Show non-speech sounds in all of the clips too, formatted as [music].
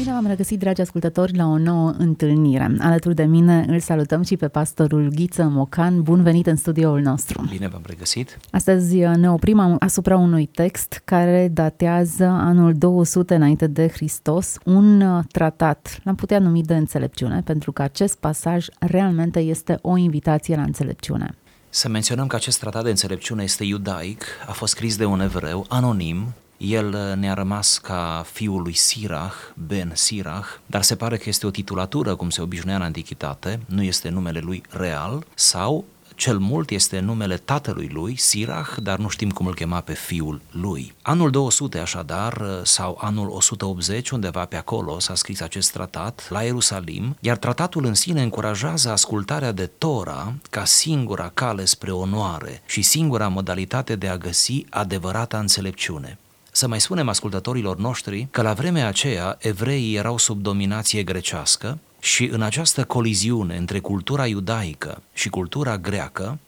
Bine v-am regăsit, dragi ascultători, la o nouă întâlnire. Alături de mine îl salutăm și pe pastorul Ghiță Mocan. Bun venit în studioul nostru! Bine v-am regăsit! Astăzi ne oprim asupra unui text care datează anul 200 înainte de Hristos, un tratat, l-am putea numi de înțelepciune, pentru că acest pasaj realmente este o invitație la înțelepciune. Să menționăm că acest tratat de înțelepciune este iudaic, a fost scris de un evreu, anonim, el uh, ne-a rămas ca fiul lui Sirach, Ben Sirach, dar se pare că este o titulatură, cum se obișnuia în antichitate, nu este numele lui real, sau cel mult este numele tatălui lui, Sirach, dar nu știm cum îl chema pe fiul lui. Anul 200, așadar, uh, sau anul 180, undeva pe acolo, s-a scris acest tratat la Ierusalim, iar tratatul în sine încurajează ascultarea de Tora ca singura cale spre onoare și singura modalitate de a găsi adevărata înțelepciune. Să mai spunem ascultătorilor noștri că la vremea aceea evreii erau sub dominație grecească și în această coliziune între cultura iudaică și cultura greacă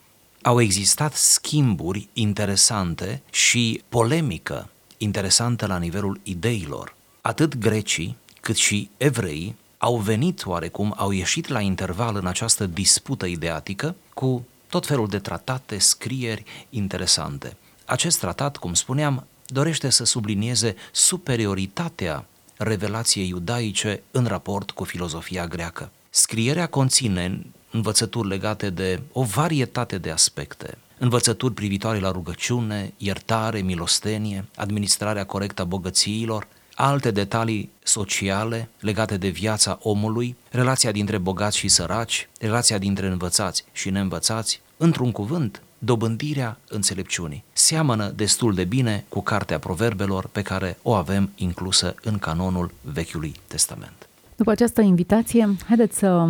au existat schimburi interesante și polemică interesantă la nivelul ideilor. Atât grecii cât și evreii au venit oarecum, au ieșit la interval în această dispută ideatică cu tot felul de tratate, scrieri interesante. Acest tratat, cum spuneam, dorește să sublinieze superioritatea revelației iudaice în raport cu filozofia greacă. Scrierea conține învățături legate de o varietate de aspecte, învățături privitoare la rugăciune, iertare, milostenie, administrarea corectă a bogățiilor, alte detalii sociale legate de viața omului, relația dintre bogați și săraci, relația dintre învățați și neînvățați, într-un cuvânt, dobândirea înțelepciunii. Seamănă destul de bine cu Cartea Proverbelor pe care o avem inclusă în canonul Vechiului Testament. După această invitație, haideți să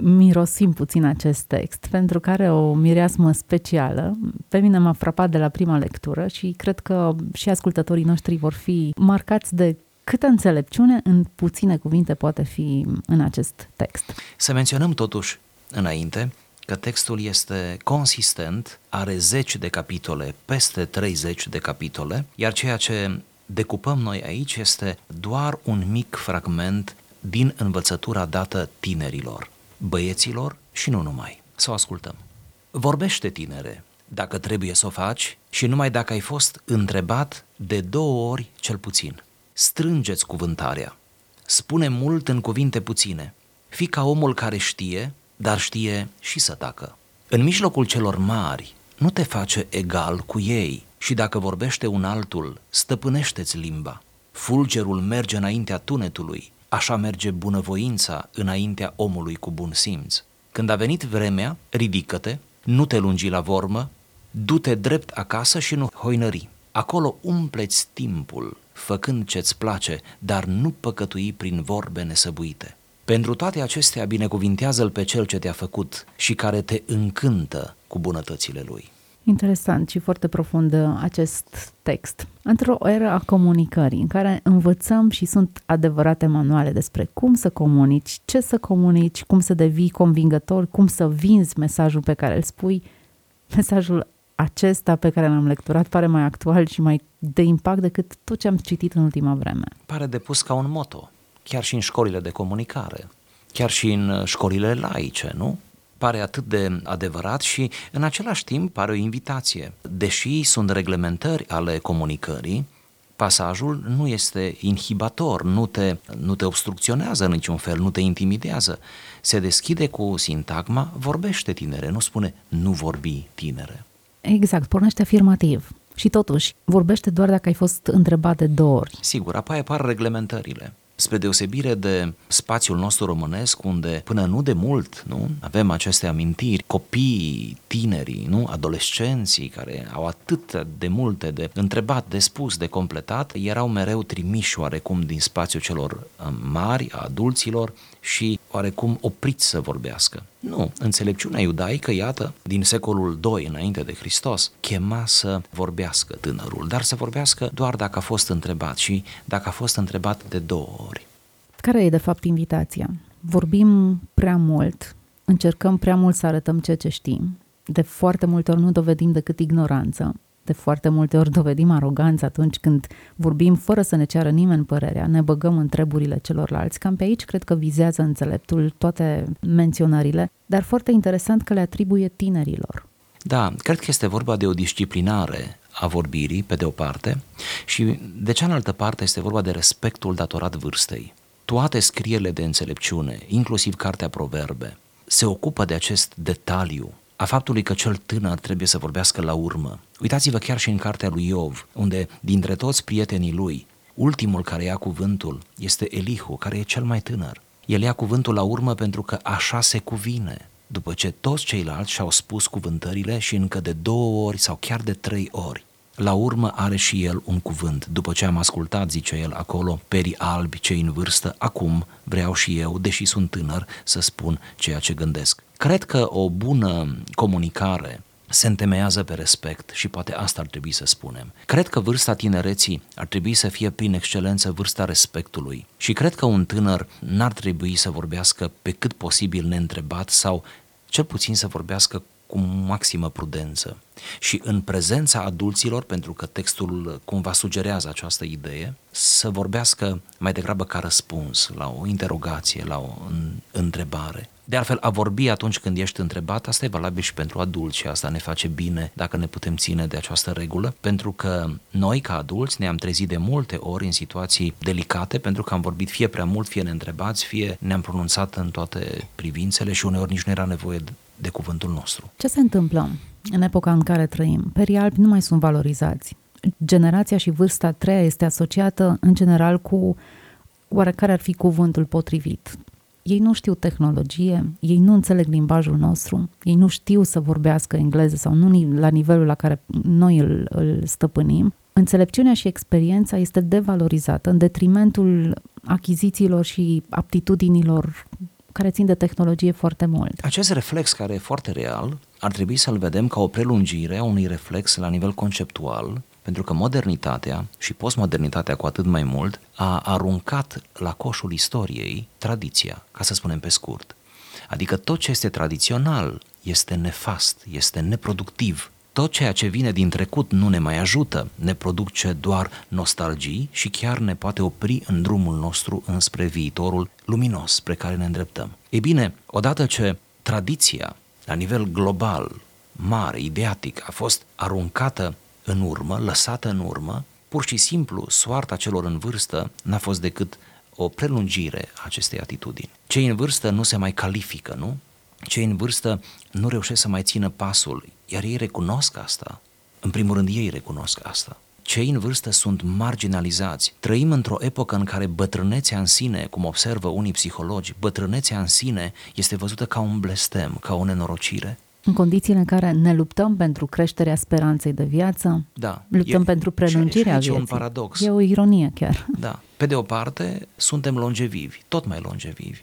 mirosim puțin acest text, pentru că are o mireasmă specială. Pe mine m-a frapat de la prima lectură și cred că și ascultătorii noștri vor fi marcați de câtă înțelepciune în puține cuvinte poate fi în acest text. Să menționăm totuși înainte că textul este consistent, are 10 de capitole, peste 30 de capitole, iar ceea ce decupăm noi aici este doar un mic fragment din învățătura dată tinerilor, băieților și nu numai. Să o ascultăm. Vorbește, tinere, dacă trebuie să o faci și numai dacă ai fost întrebat de două ori cel puțin. Strângeți cuvântarea. Spune mult în cuvinte puține. Fii ca omul care știe dar știe și să tacă. În mijlocul celor mari, nu te face egal cu ei și dacă vorbește un altul, stăpânește-ți limba. Fulgerul merge înaintea tunetului, așa merge bunăvoința înaintea omului cu bun simț. Când a venit vremea, ridică-te, nu te lungi la vormă, du-te drept acasă și nu hoinări. Acolo umpleți timpul, făcând ce-ți place, dar nu păcătui prin vorbe nesăbuite. Pentru toate acestea, binecuvintează-L pe Cel ce te-a făcut și care te încântă cu bunătățile Lui. Interesant și foarte profund uh, acest text. Într-o era a comunicării, în care învățăm și sunt adevărate manuale despre cum să comunici, ce să comunici, cum să devii convingător, cum să vinzi mesajul pe care îl spui, mesajul acesta pe care l-am lecturat pare mai actual și mai de impact decât tot ce am citit în ultima vreme. Pare de pus ca un moto chiar și în școlile de comunicare, chiar și în uh, școlile laice, nu? Pare atât de adevărat și în același timp pare o invitație. Deși sunt reglementări ale comunicării, pasajul nu este inhibator, nu te, nu te obstrucționează în niciun fel, nu te intimidează. Se deschide cu sintagma, vorbește tinere, nu spune nu vorbi tinere. Exact, pornește afirmativ. Și totuși, vorbește doar dacă ai fost întrebat de două ori. Sigur, apoi apar reglementările spre deosebire de spațiul nostru românesc, unde până nu de mult nu, avem aceste amintiri, copiii, tinerii, nu, adolescenții care au atât de multe de întrebat, de spus, de completat, erau mereu trimiși oarecum din spațiul celor uh, mari, a adulților și oarecum opriți să vorbească. Nu, înțelepciunea iudaică, iată, din secolul II înainte de Hristos, chema să vorbească tânărul, dar să vorbească doar dacă a fost întrebat și dacă a fost întrebat de două ori. Care e de fapt invitația? Vorbim prea mult, încercăm prea mult să arătăm ceea ce știm, de foarte multe ori nu dovedim decât ignoranță De foarte multe ori dovedim aroganță atunci când vorbim fără să ne ceară nimeni părerea, ne băgăm în treburile celorlalți. Cam pe aici cred că vizează înțeleptul toate menționările, dar foarte interesant că le atribuie tinerilor. Da, cred că este vorba de o disciplinare a vorbirii, pe de o parte, și de cealaltă parte este vorba de respectul datorat vârstei. Toate scrierile de înțelepciune, inclusiv Cartea Proverbe, se ocupă de acest detaliu a faptului că cel tânăr trebuie să vorbească la urmă. Uitați-vă chiar și în cartea lui Iov, unde dintre toți prietenii lui, ultimul care ia cuvântul este Elihu, care e cel mai tânăr. El ia cuvântul la urmă pentru că așa se cuvine, după ce toți ceilalți și-au spus cuvântările și încă de două ori sau chiar de trei ori. La urmă are și el un cuvânt. După ce am ascultat, zice el acolo, perii albi cei în vârstă, acum vreau și eu, deși sunt tânăr, să spun ceea ce gândesc. Cred că o bună comunicare se întemeiază pe respect și poate asta ar trebui să spunem. Cred că vârsta tinereții ar trebui să fie prin excelență vârsta respectului și cred că un tânăr n-ar trebui să vorbească pe cât posibil neîntrebat sau cel puțin să vorbească cu maximă prudență. Și în prezența adulților, pentru că textul cumva sugerează această idee, să vorbească mai degrabă ca răspuns la o interogație, la o întrebare. De altfel, a vorbi atunci când ești întrebat, asta e valabil și pentru adulți și asta ne face bine dacă ne putem ține de această regulă, pentru că noi, ca adulți, ne-am trezit de multe ori în situații delicate, pentru că am vorbit fie prea mult, fie neîntrebați, fie ne-am pronunțat în toate privințele și uneori nici nu era nevoie de cuvântul nostru. Ce se întâmplă în epoca în care trăim? Perii albi nu mai sunt valorizați. Generația și vârsta treia este asociată în general cu oarecare ar fi cuvântul potrivit. Ei nu știu tehnologie, ei nu înțeleg limbajul nostru, ei nu știu să vorbească engleză sau nu la nivelul la care noi îl, îl stăpânim. Înțelepciunea și experiența este devalorizată în detrimentul achizițiilor și aptitudinilor care țin de tehnologie foarte mult. Acest reflex care e foarte real, ar trebui să-l vedem ca o prelungire a unui reflex la nivel conceptual, pentru că modernitatea și postmodernitatea cu atât mai mult a aruncat la coșul istoriei tradiția, ca să spunem pe scurt. Adică tot ce este tradițional este nefast, este neproductiv, tot ceea ce vine din trecut nu ne mai ajută, ne produce doar nostalgii și chiar ne poate opri în drumul nostru înspre viitorul luminos spre care ne îndreptăm. Ei bine, odată ce tradiția, la nivel global, mare, ideatic, a fost aruncată în urmă, lăsată în urmă, pur și simplu soarta celor în vârstă n-a fost decât o prelungire a acestei atitudini. Cei în vârstă nu se mai califică, nu? Cei în vârstă nu reușesc să mai țină pasul, iar ei recunosc asta. În primul rând ei recunosc asta. Cei în vârstă sunt marginalizați. Trăim într-o epocă în care bătrânețea în sine, cum observă unii psihologi, bătrânețea în sine este văzută ca un blestem, ca o nenorocire. În condițiile în care ne luptăm pentru creșterea speranței de viață, da. luptăm e, pentru prelungirea și, și vieții. E un paradox. E o ironie chiar. Da. Pe de o parte, suntem longevivi, tot mai longevivi.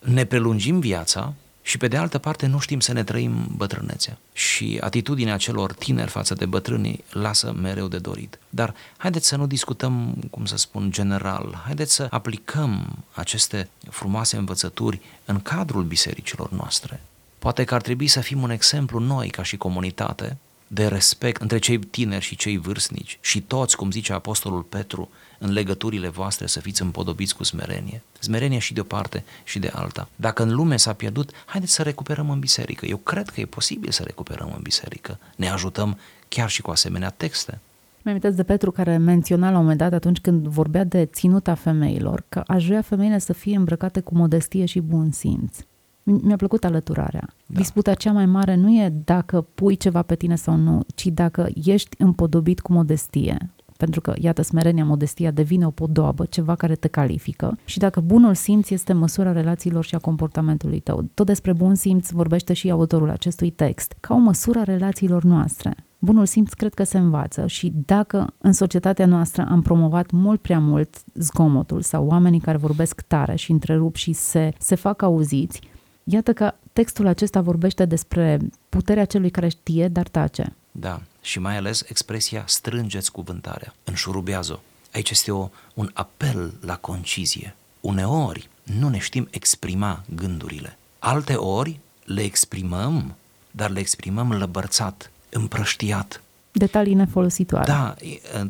Ne prelungim viața și pe de altă parte nu știm să ne trăim bătrânețea. Și atitudinea celor tineri față de bătrânii lasă mereu de dorit. Dar haideți să nu discutăm, cum să spun, general. Haideți să aplicăm aceste frumoase învățături în cadrul bisericilor noastre. Poate că ar trebui să fim un exemplu noi ca și comunitate de respect între cei tineri și cei vârstnici și toți, cum zice Apostolul Petru, în legăturile voastre să fiți împodobiți cu smerenie. Smerenie și de o parte și de alta. Dacă în lume s-a pierdut, haideți să recuperăm în biserică. Eu cred că e posibil să recuperăm în biserică. Ne ajutăm chiar și cu asemenea texte. Mi-am de Petru care menționa la un moment dat atunci când vorbea de ținuta femeilor, că aș vrea femeile să fie îmbrăcate cu modestie și bun simț. Mi-a plăcut alăturarea. Da. Disputa cea mai mare nu e dacă pui ceva pe tine sau nu, ci dacă ești împodobit cu modestie. Pentru că, iată, smerenia, modestia devine o podoabă, ceva care te califică. Și dacă bunul simț este măsura relațiilor și a comportamentului tău. Tot despre bun simț vorbește și autorul acestui text, ca o măsură a relațiilor noastre. Bunul simț cred că se învață și dacă în societatea noastră am promovat mult prea mult zgomotul sau oamenii care vorbesc tare și întrerup și se, se fac auziți, Iată că textul acesta vorbește despre puterea celui care știe, dar tace. Da, și mai ales expresia strângeți cuvântarea, înșurubează-o. Aici este o, un apel la concizie. Uneori nu ne știm exprima gândurile. Alte ori le exprimăm, dar le exprimăm lăbărțat, împrăștiat. Detalii nefolositoare. Da,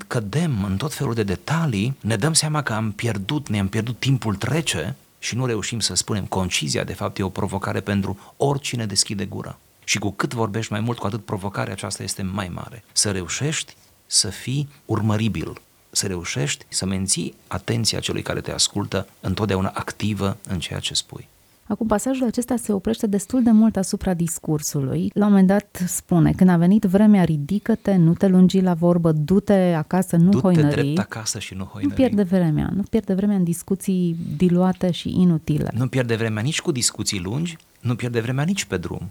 cădem în tot felul de detalii, ne dăm seama că am pierdut, ne-am pierdut timpul trece și nu reușim să spunem. Concizia, de fapt, e o provocare pentru oricine deschide gura. Și cu cât vorbești mai mult, cu atât provocarea aceasta este mai mare. Să reușești să fii urmăribil, să reușești să menții atenția celui care te ascultă întotdeauna activă în ceea ce spui. Acum, pasajul acesta se oprește destul de mult asupra discursului. La un moment dat spune, când a venit vremea, ridică-te, nu te lungi la vorbă, du-te acasă, nu du-te hoinări. drept acasă și nu hoinări. Nu pierde vremea, nu pierde vremea în discuții diluate și inutile. Nu pierde vremea nici cu discuții lungi, nu pierde vremea nici pe drum.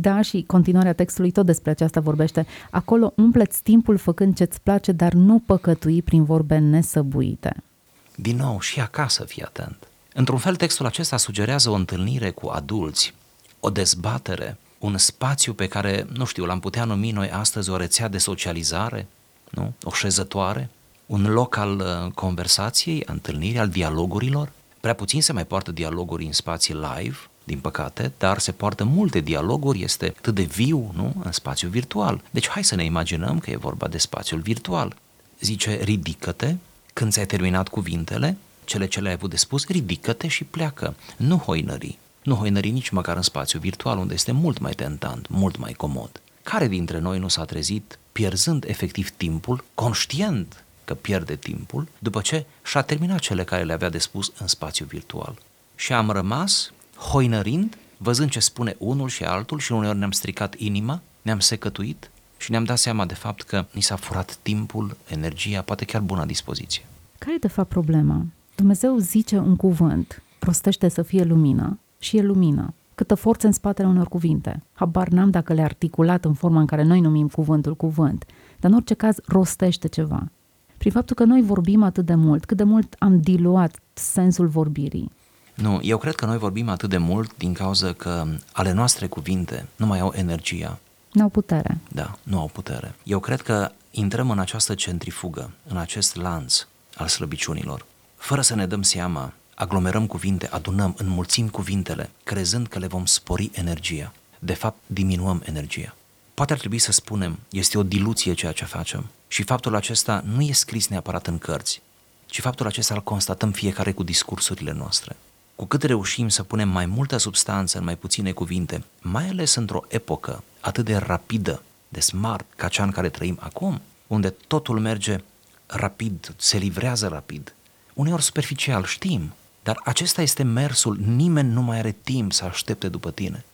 Da, și continuarea textului tot despre aceasta vorbește. Acolo umpleți timpul făcând ce-ți place, dar nu păcătui prin vorbe nesăbuite. Din nou, și acasă fii atent. Într-un fel, textul acesta sugerează o întâlnire cu adulți, o dezbatere, un spațiu pe care, nu știu, l-am putea numi noi astăzi o rețea de socializare, nu? o șezătoare, un loc al uh, conversației, a întâlnirii, al dialogurilor. Prea puțin se mai poartă dialoguri în spații live, din păcate, dar se poartă multe dialoguri, este atât de viu, nu, în spațiu virtual. Deci hai să ne imaginăm că e vorba de spațiul virtual. Zice, ridică-te când ți-ai terminat cuvintele, cele ce le-ai avut de spus, ridică-te și pleacă. Nu hoinări. Nu hoinări nici măcar în spațiu virtual, unde este mult mai tentant, mult mai comod. Care dintre noi nu s-a trezit pierzând efectiv timpul, conștient că pierde timpul, după ce și-a terminat cele care le avea de spus în spațiu virtual. Și am rămas hoinărind, văzând ce spune unul și altul și uneori ne-am stricat inima, ne-am secătuit și ne-am dat seama de fapt că ni s-a furat timpul, energia, poate chiar bună dispoziție. Care e de fapt problema? Dumnezeu zice un cuvânt, prostește să fie lumină și e lumină. Câtă forță în spatele unor cuvinte. Habar n-am dacă le-a articulat în forma în care noi numim cuvântul cuvânt, dar în orice caz rostește ceva. Prin faptul că noi vorbim atât de mult, cât de mult am diluat sensul vorbirii. Nu, eu cred că noi vorbim atât de mult din cauza că ale noastre cuvinte nu mai au energia. Nu au putere. Da, nu au putere. Eu cred că intrăm în această centrifugă, în acest lanț al slăbiciunilor. Fără să ne dăm seama, aglomerăm cuvinte, adunăm, înmulțim cuvintele, crezând că le vom spori energia. De fapt, diminuăm energia. Poate ar trebui să spunem, este o diluție ceea ce facem. Și faptul acesta nu e scris neapărat în cărți, ci faptul acesta îl constatăm fiecare cu discursurile noastre. Cu cât reușim să punem mai multă substanță în mai puține cuvinte, mai ales într-o epocă atât de rapidă, de smart, ca cea în care trăim acum, unde totul merge rapid, se livrează rapid, uneori superficial, știm, dar acesta este mersul, nimeni nu mai are timp să aștepte după tine.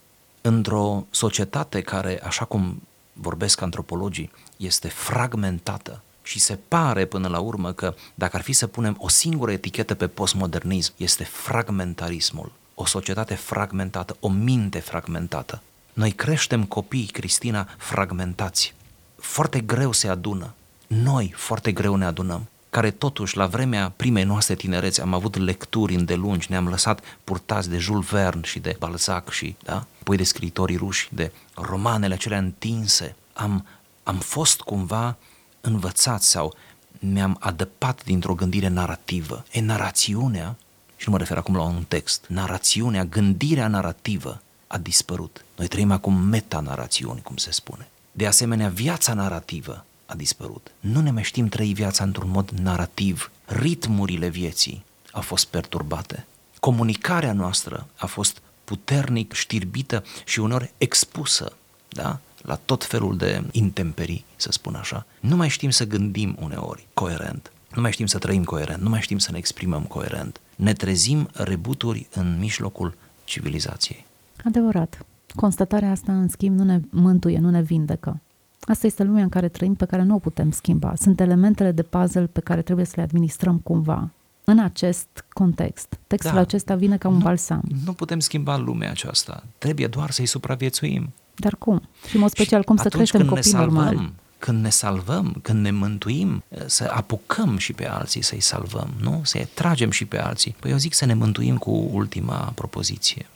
Într-o societate care, așa cum vorbesc antropologii, este fragmentată și se pare până la urmă că dacă ar fi să punem o singură etichetă pe postmodernism, este fragmentarismul. O societate fragmentată, o minte fragmentată. Noi creștem copii, Cristina, fragmentați. Foarte greu se adună. Noi foarte greu ne adunăm care totuși la vremea primei noastre tinereți am avut lecturi îndelungi, ne-am lăsat purtați de Jules Verne și de Balzac și, da, apoi de scritorii ruși, de romanele acelea întinse. Am, am fost cumva învățați sau mi-am adăpat dintr-o gândire narrativă. E narațiunea, și nu mă refer acum la un text, narațiunea, gândirea narrativă a dispărut. Noi trăim acum metanarațiuni, cum se spune. De asemenea, viața narrativă a dispărut. Nu ne mai știm trăi viața într-un mod narrativ. Ritmurile vieții au fost perturbate. Comunicarea noastră a fost puternic știrbită și unor expusă da? La tot felul de intemperii, să spun așa. Nu mai știm să gândim uneori coerent, nu mai știm să trăim coerent, nu mai știm să ne exprimăm coerent. Ne trezim rebuturi în mijlocul civilizației. Adevărat. Constatarea asta, în schimb, nu ne mântuie, nu ne vindecă. Asta este lumea în care trăim, pe care nu o putem schimba. Sunt elementele de puzzle pe care trebuie să le administrăm cumva în acest context. Textul da. acesta vine ca un nu, balsam. Nu putem schimba lumea aceasta. Trebuie doar să-i supraviețuim. Dar cum? Și în mod special, cum să creștem copii normali? Când ne salvăm, când ne mântuim, să apucăm și pe alții să-i salvăm, nu? Să-i tragem și pe alții. Păi eu zic să ne mântuim cu ultima propoziție.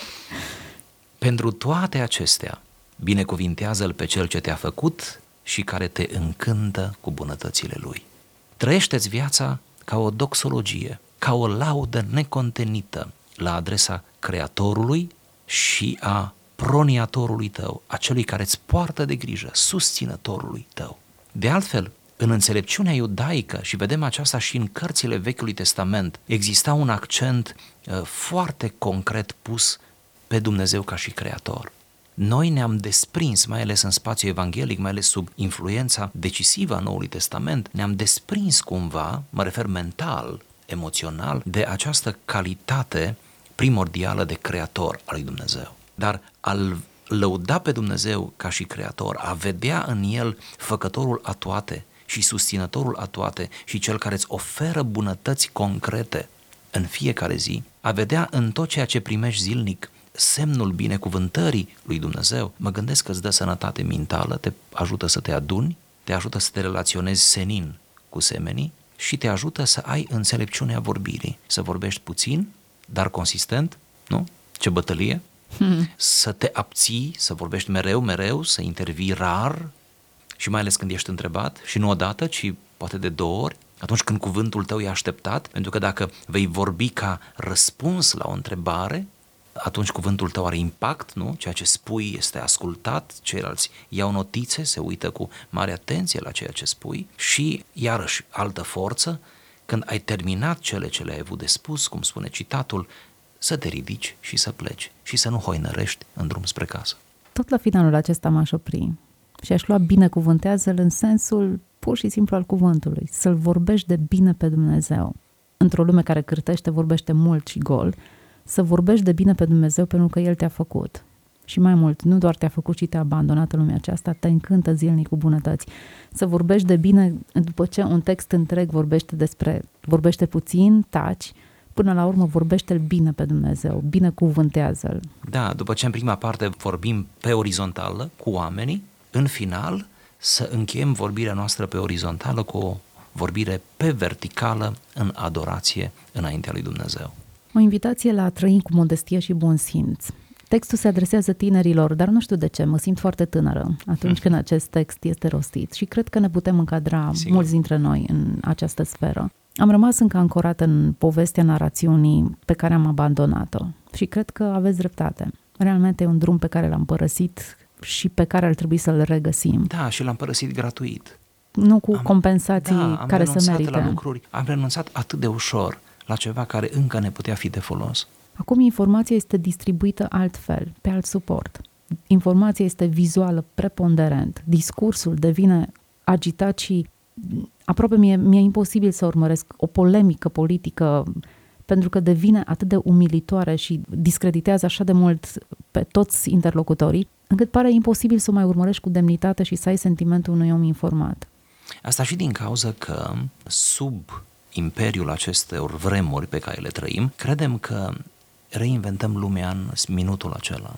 [laughs] Pentru toate acestea, Binecuvintează-L pe Cel ce te-a făcut și care te încântă cu bunătățile Lui. Trăiește-ți viața ca o doxologie, ca o laudă necontenită la adresa Creatorului și a proniatorului tău, acelui care îți poartă de grijă, susținătorului tău. De altfel, în înțelepciunea iudaică, și vedem aceasta și în cărțile Vechiului Testament, exista un accent uh, foarte concret pus pe Dumnezeu ca și Creator. Noi ne-am desprins, mai ales în spațiul evanghelic, mai ales sub influența decisivă a Noului Testament, ne-am desprins cumva, mă refer mental, emoțional, de această calitate primordială de creator al lui Dumnezeu. Dar al lăuda pe Dumnezeu ca și creator, a vedea în el făcătorul a toate și susținătorul a toate și cel care îți oferă bunătăți concrete în fiecare zi, a vedea în tot ceea ce primești zilnic semnul binecuvântării lui Dumnezeu, mă gândesc că îți dă sănătate mentală, te ajută să te aduni, te ajută să te relaționezi senin cu semenii și te ajută să ai înțelepciunea vorbirii, să vorbești puțin, dar consistent, nu? Ce bătălie! Hmm. Să te abții, să vorbești mereu, mereu, să intervii rar și mai ales când ești întrebat și nu odată, ci poate de două ori, atunci când cuvântul tău e așteptat, pentru că dacă vei vorbi ca răspuns la o întrebare, atunci cuvântul tău are impact, nu? Ceea ce spui este ascultat, ceilalți iau notițe, se uită cu mare atenție la ceea ce spui și, iarăși, altă forță, când ai terminat cele ce le-ai avut de spus, cum spune citatul, să te ridici și să pleci și să nu hoinărești în drum spre casă. Tot la finalul acesta m-aș opri și aș lua binecuvântează-l în sensul pur și simplu al cuvântului, să-l vorbești de bine pe Dumnezeu. Într-o lume care cârtește, vorbește mult și gol, să vorbești de bine pe Dumnezeu pentru că El te-a făcut. Și mai mult, nu doar te-a făcut și te-a abandonat în lumea aceasta, te încântă zilnic cu bunătăți. Să vorbești de bine, după ce un text întreg vorbește despre, vorbește puțin, taci, până la urmă vorbește-l bine pe Dumnezeu, bine cuvântează-l. Da, după ce în prima parte vorbim pe orizontală cu oamenii, în final să încheiem vorbirea noastră pe orizontală cu o vorbire pe verticală în adorație înaintea lui Dumnezeu. O invitație la a trăi cu modestie și bun simț. Textul se adresează tinerilor, dar nu știu de ce, mă simt foarte tânără atunci [laughs] când acest text este rostit și cred că ne putem încadra Sigur. mulți dintre noi în această sferă. Am rămas încă ancorat în povestea narațiunii pe care am abandonat-o și cred că aveți dreptate. Realmente e un drum pe care l-am părăsit și pe care ar trebui să-l regăsim. Da, și l-am părăsit gratuit. Nu cu am, compensații da, am care să merite. la lucruri, am renunțat atât de ușor la ceva care încă ne putea fi de folos. Acum informația este distribuită altfel, pe alt suport. Informația este vizuală, preponderent. Discursul devine agitat și aproape mi-e, mi-e imposibil să urmăresc o polemică politică pentru că devine atât de umilitoare și discreditează așa de mult pe toți interlocutorii, încât pare imposibil să o mai urmărești cu demnitate și să ai sentimentul unui om informat. Asta și din cauza că sub imperiul acestor vremuri pe care le trăim, credem că reinventăm lumea în minutul acela.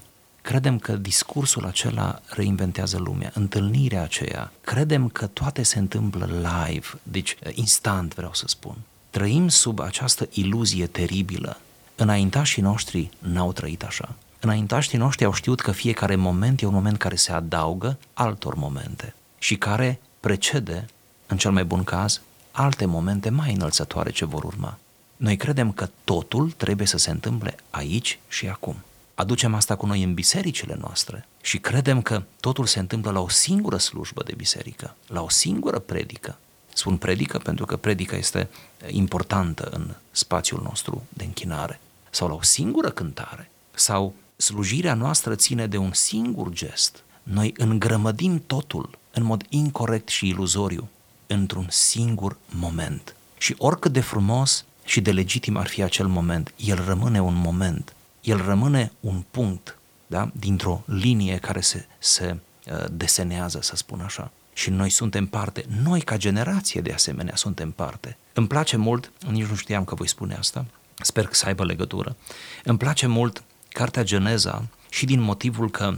Credem că discursul acela reinventează lumea, întâlnirea aceea. Credem că toate se întâmplă live, deci instant vreau să spun. Trăim sub această iluzie teribilă. Înaintașii noștri n-au trăit așa. Înaintașii noștri au știut că fiecare moment e un moment care se adaugă altor momente și care precede, în cel mai bun caz, alte momente mai înălțătoare ce vor urma. Noi credem că totul trebuie să se întâmple aici și acum. Aducem asta cu noi în bisericile noastre și credem că totul se întâmplă la o singură slujbă de biserică, la o singură predică. Spun predică pentru că predica este importantă în spațiul nostru de închinare. Sau la o singură cântare. Sau slujirea noastră ține de un singur gest. Noi îngrămădim totul în mod incorrect și iluzoriu într-un singur moment. Și oricât de frumos și de legitim ar fi acel moment, el rămâne un moment, el rămâne un punct da? dintr-o linie care se, se uh, desenează, să spun așa. Și noi suntem parte, noi ca generație de asemenea suntem parte. Îmi place mult, nici nu știam că voi spune asta, sper că să aibă legătură, îmi place mult cartea Geneza și din motivul că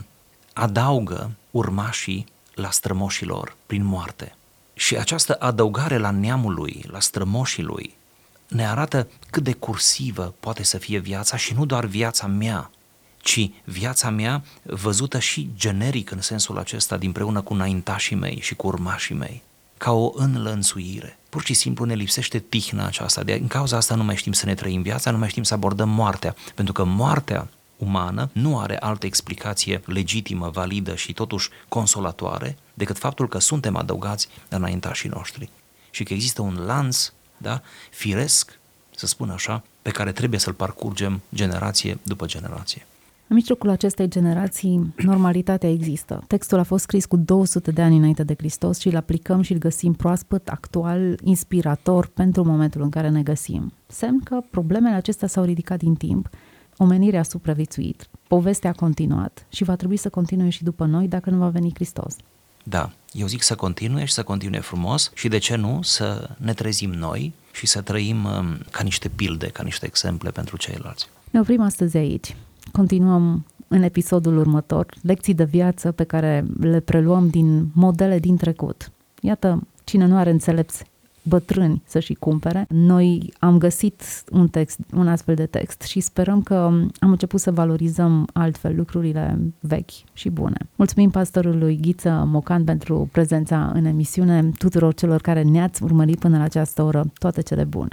adaugă urmașii la strămoșilor prin moarte. Și această adăugare la neamul lui, la strămoșii lui, ne arată cât de cursivă poate să fie viața și nu doar viața mea, ci viața mea văzută și generic în sensul acesta, dinpreună cu înaintașii mei și cu urmașii mei, ca o înlănțuire. Pur și simplu ne lipsește tihna aceasta. De, în cauza asta nu mai știm să ne trăim viața, nu mai știm să abordăm moartea, pentru că moartea umană nu are altă explicație legitimă, validă și totuși consolatoare decât faptul că suntem adăugați înaintașii noștri și că există un lanț da, firesc, să spun așa, pe care trebuie să-l parcurgem generație după generație. În mijlocul acestei generații, normalitatea există. Textul a fost scris cu 200 de ani înainte de Hristos și îl aplicăm și îl găsim proaspăt, actual, inspirator pentru momentul în care ne găsim. Semn că problemele acestea s-au ridicat din timp, omenirea a supraviețuit, povestea a continuat și va trebui să continue și după noi dacă nu va veni Hristos. Da, eu zic să continue și să continue frumos și de ce nu să ne trezim noi și să trăim um, ca niște pilde, ca niște exemple pentru ceilalți. Ne oprim astăzi aici. Continuăm în episodul următor lecții de viață pe care le preluăm din modele din trecut. Iată, cine nu are înțelepți bătrâni să-și cumpere. Noi am găsit un text, un astfel de text și sperăm că am început să valorizăm altfel lucrurile vechi și bune. Mulțumim pastorului Ghiță Mocan pentru prezența în emisiune, tuturor celor care ne-ați urmărit până la această oră, toate cele bune.